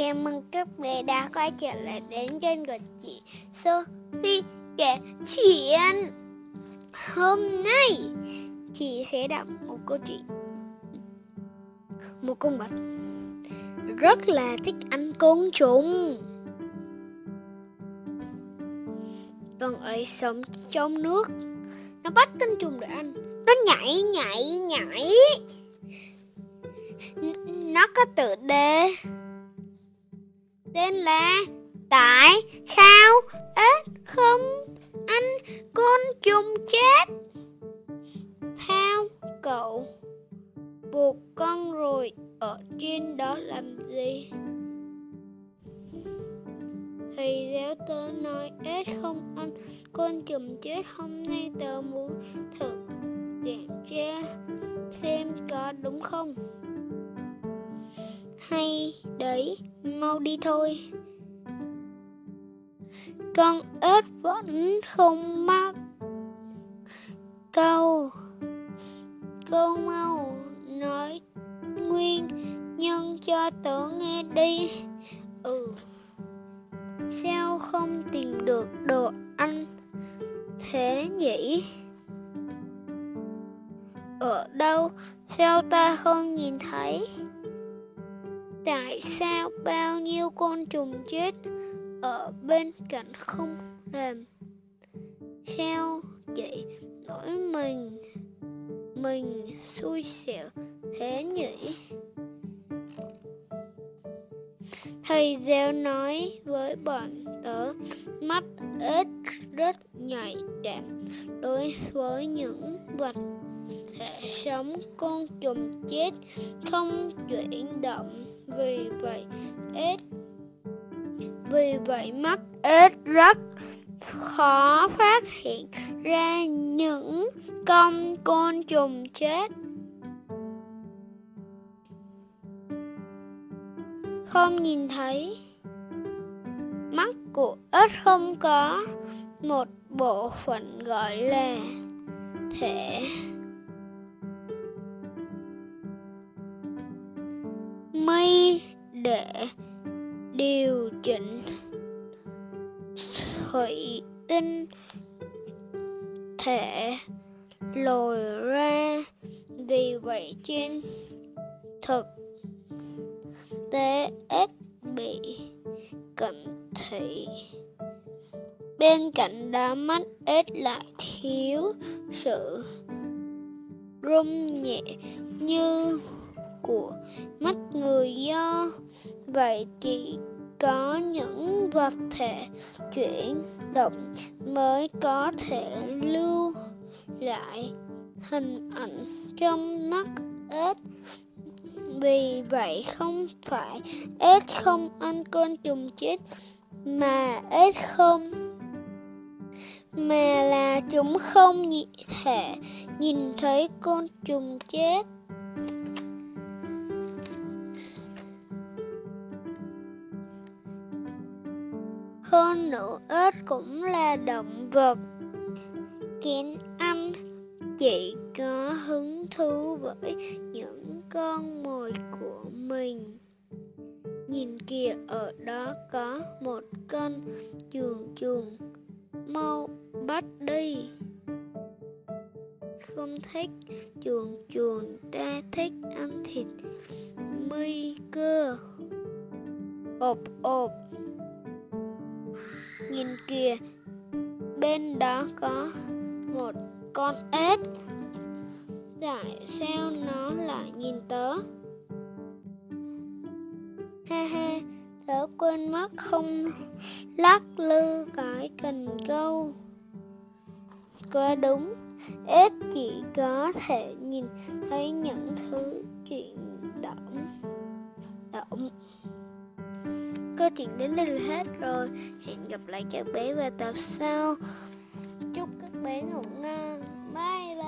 Chào mừng các bé đã quay trở lại đến kênh của chị Sophie kể chuyện. Hôm nay, chị sẽ đọc một câu chuyện, Một con vật rất là thích ăn côn trùng. Con ấy sống trong nước, Nó bắt côn trùng để ăn. Nó nhảy nhảy nhảy. Nó có tự đề tên là Tại sao ếch không ăn con trùng chết? Thao cậu, buộc con ruồi ở trên đó làm gì? Thầy giáo tớ nói ếch không ăn con trùng chết, hôm nay tớ muốn thử kiểm tra xem có đúng không hay đấy mau đi thôi. Con ếch vẫn không mắc câu. Câu mau nói nguyên nhân cho tớ nghe đi. Ừ sao không tìm được đồ ăn thế nhỉ? Ở đâu? Sao ta không nhìn thấy? Tại sao bao nhiêu con trùng chết ở bên cạnh không làm? Sao vậy? Nỗi mình mình xui xẻo thế nhỉ? Thầy giáo nói với bọn tớ, mắt ếch rất nhạy cảm đối với những vật thể sống con trùng chết không chuyển động vì vậy, ếch vì vậy mắt ếch rất khó phát hiện ra những con côn trùng chết. Không nhìn thấy. Mắt của ếch không có một bộ phận gọi là thể. Mây để điều chỉnh thủy tinh thể lồi ra. Vì vậy, trên thực tế ít bị cận thị. Bên cạnh đó mắt ít lại thiếu sự rung nhẹ như của mắt người do. Vậy chỉ có những vật thể chuyển động mới có thể lưu lại hình ảnh trong mắt ếch. Vì vậy không phải ếch không ăn côn trùng chết, mà ếch không, mà là chúng không thể nhìn thấy côn trùng chết. Hơn nữa, ếch cũng là động vật. Kiến ăn Chỉ có hứng thú với những con mồi của mình. Nhìn kìa, ở đó có một con chuồn chuồn Mau bắt đi. Không thích chuồn chuồn ta thích ăn thịt mi cơ. Ộp ộp. Nhìn kìa, bên đó có một con ếch. Tại sao nó lại nhìn tớ? Ha ha, tớ quên mất không lắc lư cái cần câu. Quá đúng, ếch chỉ có thể nhìn thấy những thứ chuyển động. Động câu chuyện đến đây là hết rồi. Hẹn gặp lại các bé vào tập sau. Chúc các bé ngủ ngon. Bye.